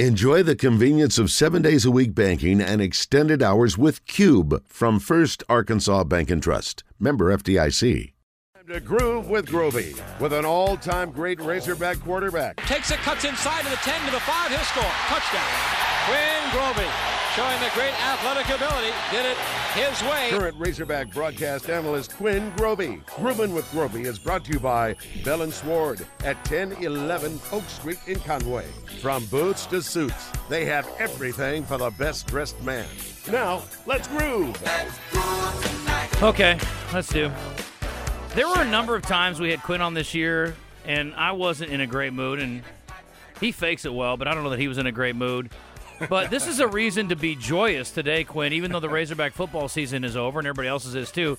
Enjoy the convenience of seven days a week banking and extended hours with Cube from First Arkansas Bank and Trust. Member FDIC. Time to groove with Grovey with an all time great Razorback quarterback. Takes it, cuts inside to the 10 to the 5. He'll score. Touchdown. Quinn Grovey showing the great athletic ability. Did it his way. Current Razorback broadcast analyst Quinn Grovey. Groovin' with Grovey is brought to you by Bell and Sward at 1011 Oak Street in Conway. From boots to suits, they have everything for the best dressed man. Now, let's groove. Okay, let's do. There were a number of times we had Quinn on this year, and I wasn't in a great mood, and he fakes it well, but I don't know that he was in a great mood. But this is a reason to be joyous today, Quinn, even though the Razorback football season is over and everybody else's is too.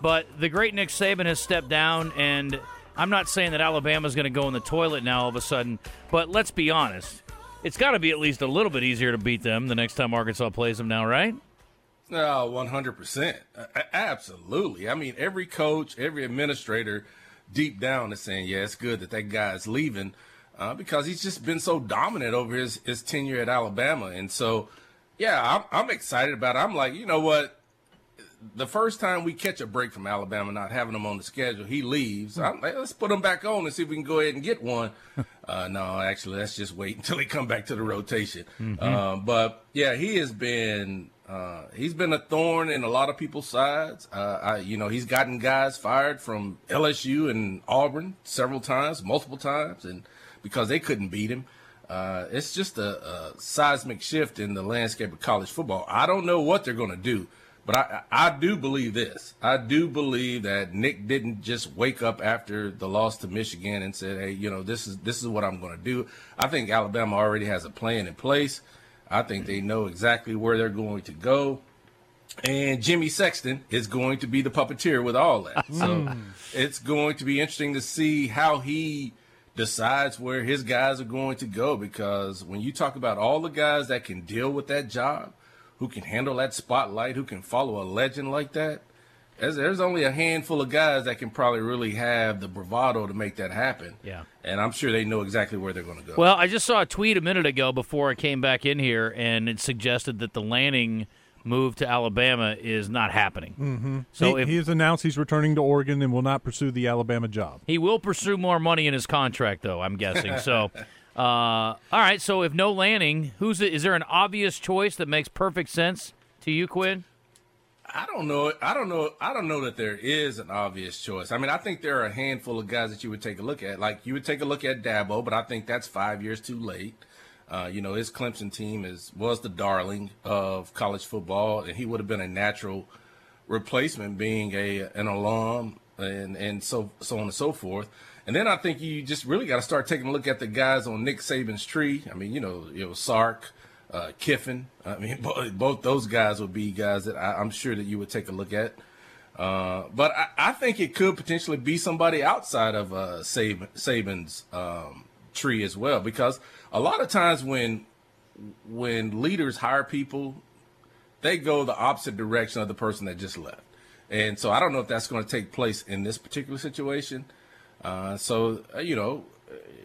But the great Nick Saban has stepped down, and I'm not saying that Alabama's going to go in the toilet now all of a sudden, but let's be honest. It's got to be at least a little bit easier to beat them the next time Arkansas plays them now, right? Oh, 100%. Absolutely. I mean, every coach, every administrator deep down is saying, yeah, it's good that that guy's leaving uh, because he's just been so dominant over his, his tenure at Alabama. And so, yeah, I'm, I'm excited about it. I'm like, you know what? The first time we catch a break from Alabama, not having him on the schedule, he leaves. I'm like, let's put him back on and see if we can go ahead and get one. Uh, no, actually, let's just wait until he come back to the rotation. Mm-hmm. Uh, but yeah, he has been uh, he's been a thorn in a lot of people's sides. Uh, I, you know, he's gotten guys fired from LSU and Auburn several times, multiple times, and because they couldn't beat him. Uh, it's just a, a, seismic shift in the landscape of college football. I don't know what they're going to do, but I, I do believe this. I do believe that Nick didn't just wake up after the loss to Michigan and said, "Hey, you know, this is this is what I'm going to do." I think Alabama already has a plan in place. I think they know exactly where they're going to go. And Jimmy Sexton is going to be the puppeteer with all that. So hmm. it's going to be interesting to see how he decides where his guys are going to go because when you talk about all the guys that can deal with that job, who can handle that spotlight, who can follow a legend like that, there's, there's only a handful of guys that can probably really have the bravado to make that happen. Yeah. And I'm sure they know exactly where they're going to go. Well, I just saw a tweet a minute ago before I came back in here, and it suggested that the Lanning – move to Alabama is not happening. Mm-hmm. So he, if, he has announced he's returning to Oregon and will not pursue the Alabama job. He will pursue more money in his contract, though. I'm guessing. so, uh, all right. So if no Lanning, who's the, is there an obvious choice that makes perfect sense to you, Quinn? I don't know. I don't know. I don't know that there is an obvious choice. I mean, I think there are a handful of guys that you would take a look at. Like you would take a look at Dabo, but I think that's five years too late. Uh, you know, his Clemson team is was the darling of college football, and he would have been a natural replacement, being a an alum and and so so on and so forth. And then I think you just really got to start taking a look at the guys on Nick Saban's tree. I mean, you know, you know Sark, uh, Kiffin. I mean, both, both, those guys would be guys that I, am sure that you would take a look at. Uh, but I, I, think it could potentially be somebody outside of uh, Saban, Saban's um, tree as well, because a lot of times when when leaders hire people, they go the opposite direction of the person that just left. And so I don't know if that's going to take place in this particular situation. Uh, so uh, you know,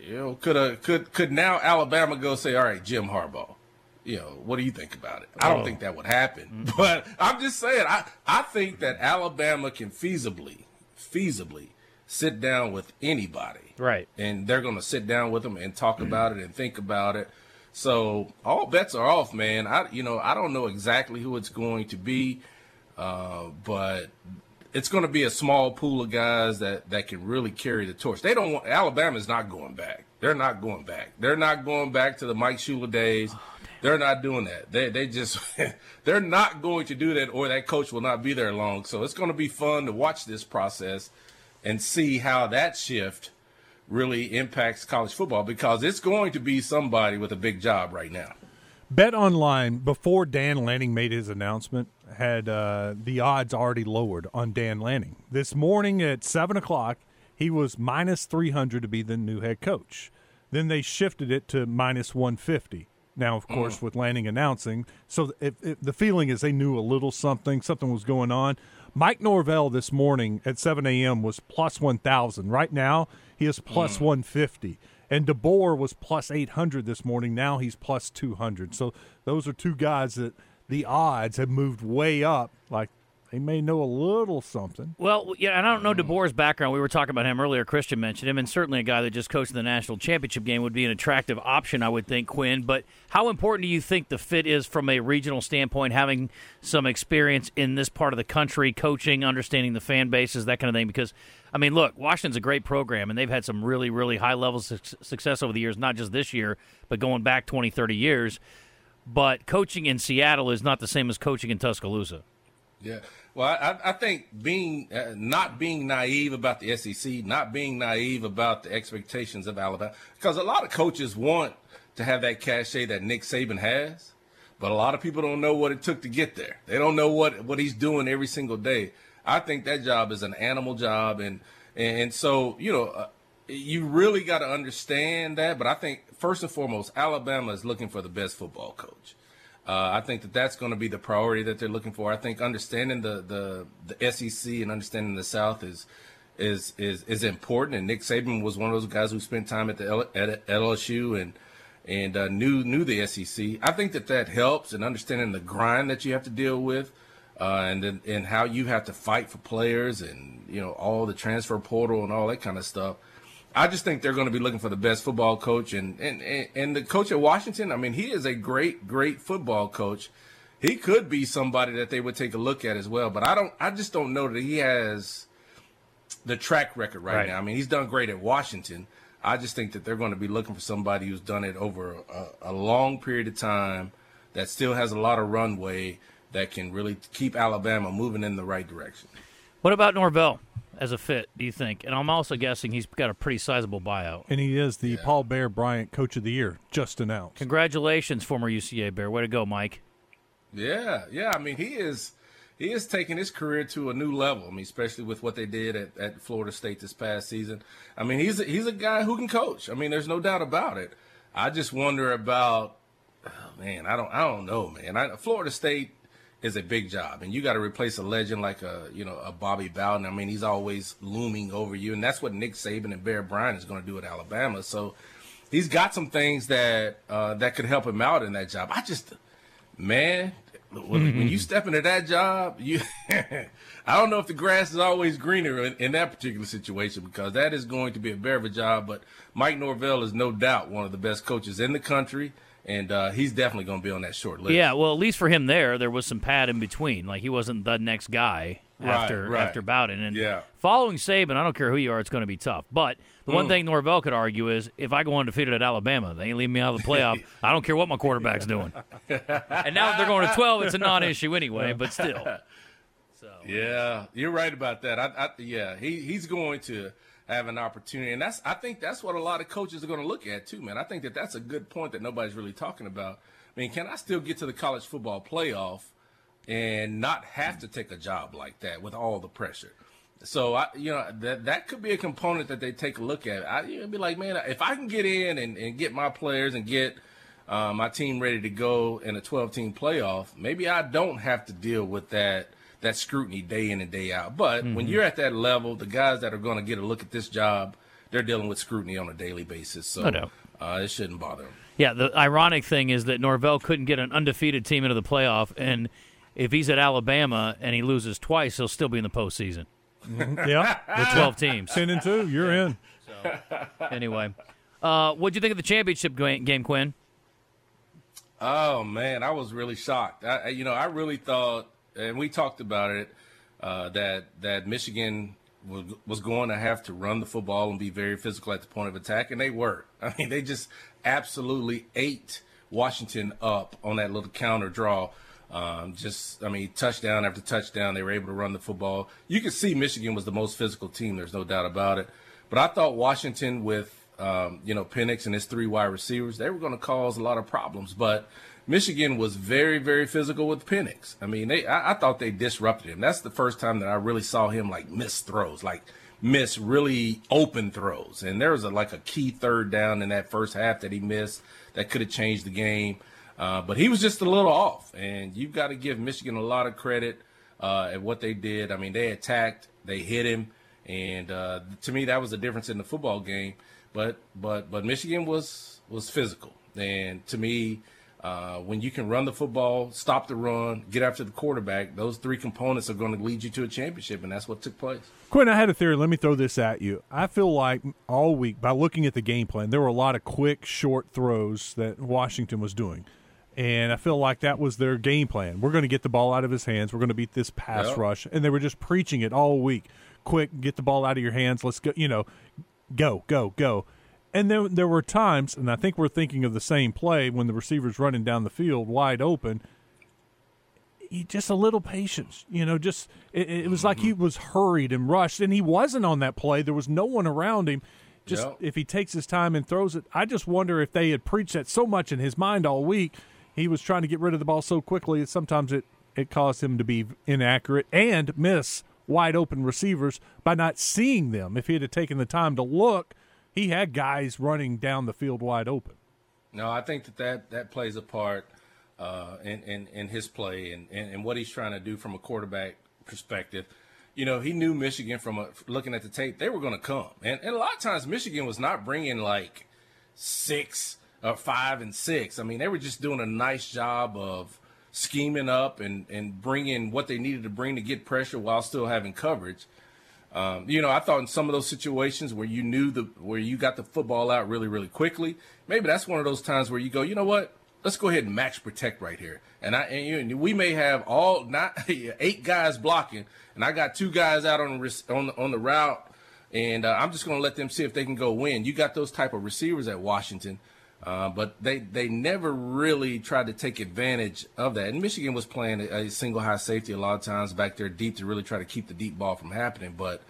you know, could a, could could now Alabama go say, all right, Jim Harbaugh, you know, what do you think about it? I don't oh. think that would happen, mm-hmm. but I'm just saying, I I think that Alabama can feasibly feasibly sit down with anybody. Right. And they're going to sit down with them and talk about it and think about it. So all bets are off, man. I you know I don't know exactly who it's going to be, uh, but it's going to be a small pool of guys that that can really carry the torch. They don't want Alabama's not going back. They're not going back. They're not going back to the Mike Shula days. Oh, they're not doing that. They they just they're not going to do that, or that coach will not be there long. So it's going to be fun to watch this process and see how that shift really impacts college football because it's going to be somebody with a big job right now. Bet online before Dan Lanning made his announcement had uh, the odds already lowered on Dan Lanning. This morning at seven o'clock, he was minus three hundred to be the new head coach. Then they shifted it to minus one fifty. Now, of course, mm. with Lanning announcing, so if, if the feeling is they knew a little something, something was going on. Mike Norvell this morning at 7 a.m. was plus 1,000. Right now, he is plus mm. 150. And DeBoer was plus 800 this morning. Now he's plus 200. So those are two guys that the odds have moved way up. Like they may know a little something. Well, yeah, and I don't know DeBoer's background. We were talking about him earlier. Christian mentioned him, and certainly a guy that just coached the national championship game would be an attractive option, I would think, Quinn. But how important do you think the fit is from a regional standpoint, having some experience in this part of the country, coaching, understanding the fan bases, that kind of thing? Because, I mean, look, Washington's a great program, and they've had some really, really high levels of success over the years, not just this year, but going back 20, 30 years. But coaching in Seattle is not the same as coaching in Tuscaloosa. Yeah. Well, I, I think being uh, not being naive about the SEC, not being naive about the expectations of Alabama, because a lot of coaches want to have that cachet that Nick Saban has, but a lot of people don't know what it took to get there. They don't know what what he's doing every single day. I think that job is an animal job, and and so you know, uh, you really got to understand that. But I think first and foremost, Alabama is looking for the best football coach. Uh, I think that that's going to be the priority that they're looking for. I think understanding the, the, the SEC and understanding the South is is is is important. And Nick Saban was one of those guys who spent time at the L, at LSU and and uh, knew knew the SEC. I think that that helps in understanding the grind that you have to deal with, uh, and then, and how you have to fight for players and you know all the transfer portal and all that kind of stuff. I just think they're going to be looking for the best football coach, and, and and the coach at Washington. I mean, he is a great, great football coach. He could be somebody that they would take a look at as well. But I don't. I just don't know that he has the track record right, right. now. I mean, he's done great at Washington. I just think that they're going to be looking for somebody who's done it over a, a long period of time, that still has a lot of runway, that can really keep Alabama moving in the right direction. What about Norvell? As a fit, do you think? And I'm also guessing he's got a pretty sizable buyout. And he is the yeah. Paul Bear Bryant Coach of the Year, just announced. Congratulations, former UCA Bear. Way to go, Mike. Yeah, yeah. I mean, he is he is taking his career to a new level. I mean, especially with what they did at, at Florida State this past season. I mean, he's a, he's a guy who can coach. I mean, there's no doubt about it. I just wonder about, oh, man. I don't I don't know, man. I, Florida State is a big job, and you got to replace a legend like a you know a Bobby Bowden. I mean, he's always looming over you, and that's what Nick Saban and Bear Bryant is going to do at Alabama. So he's got some things that uh, that could help him out in that job. I just, man, when, mm-hmm. when you step into that job, you, I don't know if the grass is always greener in, in, that particular situation because that is going to be a bear of a job. But Mike Norvell is no doubt one of the best coaches in the country and uh, he's definitely going to be on that short list. Yeah, well, at least for him there, there was some pad in between. Like he wasn't the next guy after right, right. after Bowden. And yeah. following Saban, I don't care who you are, it's going to be tough. But the mm. one thing Norvell could argue is if I go undefeated at Alabama, they ain't leaving me out of the playoff. I don't care what my quarterback's doing. and now that they're going to 12, it's a non-issue anyway. But still. So. Yeah, you're right about that. I, I, yeah, he, he's going to have an opportunity. And that's I think that's what a lot of coaches are going to look at too, man. I think that that's a good point that nobody's really talking about. I mean, can I still get to the college football playoff and not have to take a job like that with all the pressure? So I, you know, that that could be a component that they take a look at. I would be like, man, if I can get in and, and get my players and get uh, my team ready to go in a 12 team playoff, maybe I don't have to deal with that that scrutiny day in and day out. But mm-hmm. when you're at that level, the guys that are going to get a look at this job, they're dealing with scrutiny on a daily basis. So no uh, it shouldn't bother them. Yeah, the ironic thing is that Norvell couldn't get an undefeated team into the playoff, and if he's at Alabama and he loses twice, he'll still be in the postseason. Mm-hmm. Yeah, with twelve teams, ten and two, you're in. So, anyway, uh, what do you think of the championship game, Quinn? Oh man, I was really shocked. I, you know, I really thought and we talked about it uh, that that Michigan was, was going to have to run the football and be very physical at the point of attack, and they were. I mean, they just absolutely ate Washington up on that little counter draw. Um, just, I mean, touchdown after touchdown, they were able to run the football. You could see Michigan was the most physical team. There's no doubt about it. But I thought Washington, with um, you know Penix and his three wide receivers, they were going to cause a lot of problems. But Michigan was very, very physical with Penix. I mean, they I, I, thought they disrupted him. That's the first time that I really saw him like miss throws, like miss really open throws. And there was a, like a key third down in that first half that he missed that could have changed the game. Uh, but he was just a little off. And you've got to give Michigan a lot of credit uh, at what they did. I mean, they attacked, they hit him, and uh, to me, that was the difference in the football game. but but but Michigan was was physical, and to me, uh, when you can run the football, stop the run, get after the quarterback, those three components are going to lead you to a championship, and that's what took place. Quinn, I had a theory. Let me throw this at you. I feel like all week, by looking at the game plan, there were a lot of quick, short throws that Washington was doing. And I feel like that was their game plan. We're going to get the ball out of his hands. We're going to beat this pass Yep. rush. And they were just preaching it all week. Quick, get the ball out of your hands. Let's go, you know, go, go, go. And then there were times, and I think we're thinking of the same play when the receiver's running down the field wide open. He, just a little patience, you know. Just it, it was like he mm-hmm. was hurried and rushed, and he wasn't on that play. There was no one around him. Just Yep. if he takes his time and throws it, I just wonder if they had preached that so much in his mind all week. He was trying to get rid of the ball so quickly that sometimes it it caused him to be inaccurate and miss wide open receivers by not seeing them. If he had taken the time to look, he had guys running down the field wide open. No, I think that that, that plays a part uh, in, in in his play and, and and what he's trying to do from a quarterback perspective. You know, he knew Michigan from a, looking at the tape; they were going to come, and and a lot of times Michigan was not bringing like six or five and six. I mean, they were just doing a nice job of scheming up and and bringing what they needed to bring to get pressure while still having coverage. Um, you know, I thought in some of those situations where you knew the where you got the football out really, really quickly, maybe that's one of those times where you go, you know what? Let's go ahead and max protect right here. And I and we may have all not eight guys blocking, and I got two guys out on the on on the route, and uh, I'm just going to let them see if they can go win. You got those type of receivers at Washington. Uh, but they, they never really tried to take advantage of that. And Michigan was playing a, single high safety a lot of times back there deep to really try to keep the deep ball from happening. But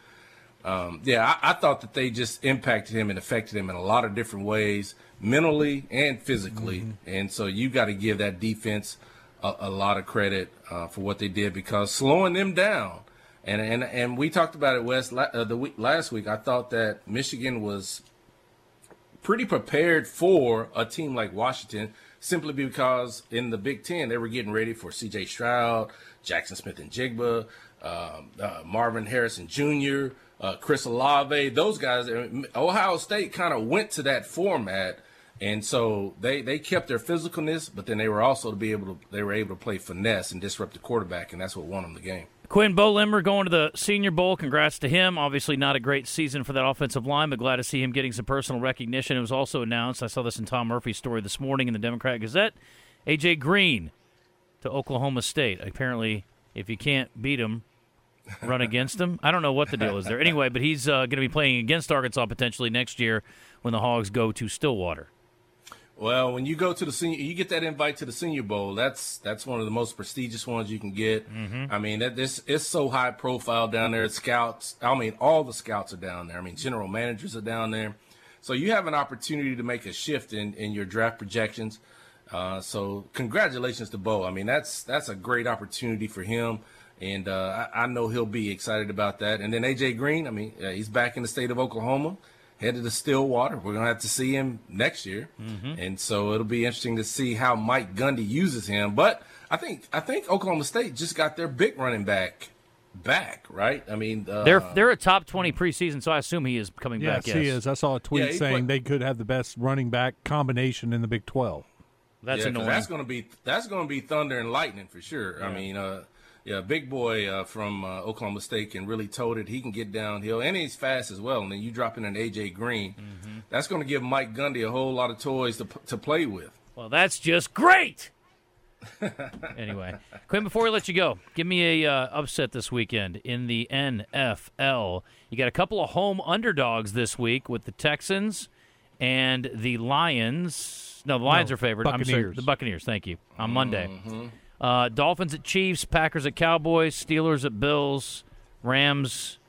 um, yeah, I, I thought that they just impacted him and affected him in a lot of different ways, mentally and physically. And so you got to give that defense a, a lot of credit uh, for what they did because slowing them down. And and and we talked about it, Wes, uh, the week last week. I thought that Michigan was pretty prepared for a team like Washington simply because in the Big Ten they were getting ready for C.J. Stroud, Jaxon Smith-Njigba, um, uh, Marvin Harrison Jr., uh, Chris Olave. Those guys. Ohio State kind of went to that format, and so they they kept their physicalness, but then they were also to be able to they were able to play finesse and disrupt the quarterback, and that's what won them the game. Quinn Beaux Limmer going to the Senior Bowl. Congrats to him. Obviously, not a great season for that offensive line, but glad to see him getting some personal recognition. It was also announced, I saw this in Tom Murphy's story this morning in the Democrat Gazette. AJ Green to Oklahoma State. Apparently, if you can't beat him, run against him. I don't know what the deal is there. Anyway, but he's uh, going to be playing against Arkansas potentially next year when the Hogs go to Stillwater. Well, when you go to the senior, you get that invite to the Senior Bowl. That's that's one of the most prestigious ones you can get. I mean, that this it's so high profile down there. Scouts, I mean, all the scouts are down there. I mean, general managers are down there. So you have an opportunity to make a shift in, in your draft projections. Uh, so congratulations to Beaux. I mean, that's that's a great opportunity for him, and uh, I, I know he'll be excited about that. And then AJ Green, I mean, uh, he's back in the state of Oklahoma, headed to Stillwater. We're gonna have to see him next year, and so it'll be interesting to see how Mike Gundy uses him. But I think I think Oklahoma State just got their big running back back, right? I mean, uh, They're they're a top twenty preseason, so I assume he is coming Yes, back. Yes, he is. I saw a tweet Yeah, saying played- they could have the best running back combination in the Big 12. That's yeah, 'cause annoying. That's gonna be that's gonna be thunder and lightning for sure. I mean, uh, yeah, big boy uh, from uh, Oklahoma State can really tote it. He can get downhill, and he's fast as well. And then you drop in an AJ Green, Mm-hmm. that's going to give Mike Gundy a whole lot of toys to p- to play with. Well, that's just great. anyway, Quinn, before we let you go, give me a uh, upset this weekend in the NFL. You got a couple of home underdogs this week with the Texans and the Lions. No, the Lions No, are favored. I'm sorry, the Buccaneers. Thank you. On Monday, uh, Dolphins at Chiefs, Packers at Cowboys, Steelers at Bills, Rams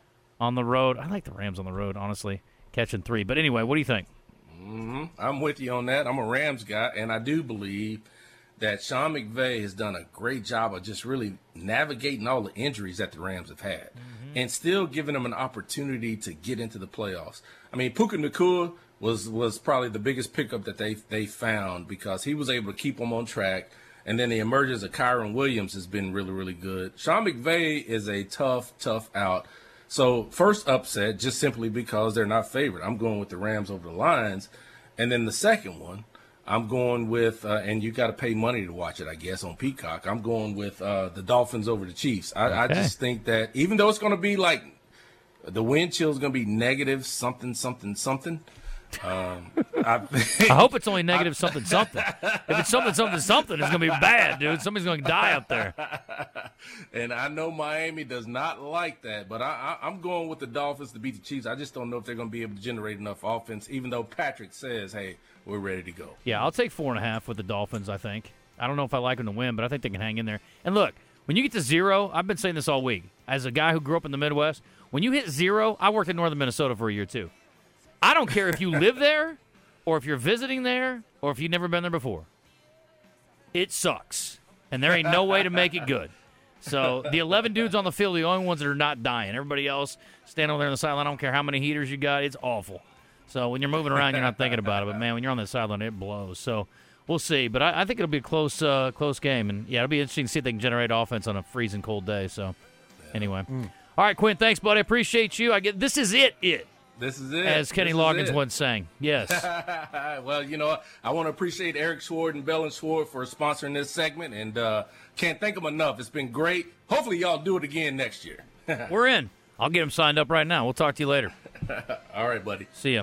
on the road. I like the Rams on the road, honestly, catching three. But anyway, what do you think? I'm with you on that. I'm a Rams guy, and I do believe that Sean McVay has done a great job of just really navigating all the injuries that the Rams have had, and still giving them an opportunity to get into the playoffs. I mean, Puka Nacua was was probably the biggest pickup that they they found because he was able to keep them on track. And then the emergence of Kyren Williams has been really, really good. Sean McVay is a tough, tough out. So first upset, just simply because they're not favored. I'm going with the Rams over the Lions, and then the second one, I'm going with, uh, and you got to pay money to watch it, I guess, on Peacock. I'm going with uh, the Dolphins over the Chiefs. I, I just think that even though it's going to be like the wind chill is going to be negative something something something. Um, I, I hope it's only negative something something. If it's something something something, it's gonna be bad, dude. Somebody's gonna die up there. and I know Miami does not like that, but I, I, I'm going with the Dolphins to beat the Chiefs. I just don't know if they're going to be able to generate enough offense, even though Patrick says, "Hey, we're ready to go." Yeah, I'll take four and a half with the Dolphins. I think. I don't know if I like them to win, but I think they can hang in there. And look, when you get to zero, I've been saying this all week. As a guy who grew up in the Midwest, when you hit zero, I worked in northern Minnesota for a year too. I don't care if you live there, or if you're visiting there, or if you've never been there before. It sucks, and there ain't no way to make it good. So the 11 dudes on the field are the only ones that are not dying. Everybody else standing over there on the sideline, I don't care how many heaters you got, it's awful. So when you're moving around, you're not thinking about it. But man, when you're on the sideline, it blows. So we'll see. But I, I think it'll be a close, uh, close game, and yeah, it'll be interesting to see if they can generate offense on a freezing cold day. So anyway, all right, Quinn, thanks, buddy. Appreciate you. I get this is it, it This is it. as Kenny This Loggins once sang. Yes. well, you know, I want to appreciate Eric Sward and Bell and Sward for sponsoring this segment, and uh, can't thank them enough. It's been great. Hopefully, y'all do it again next year. We're in. I'll get him signed up right now. We'll talk to you later. All right, buddy. See ya.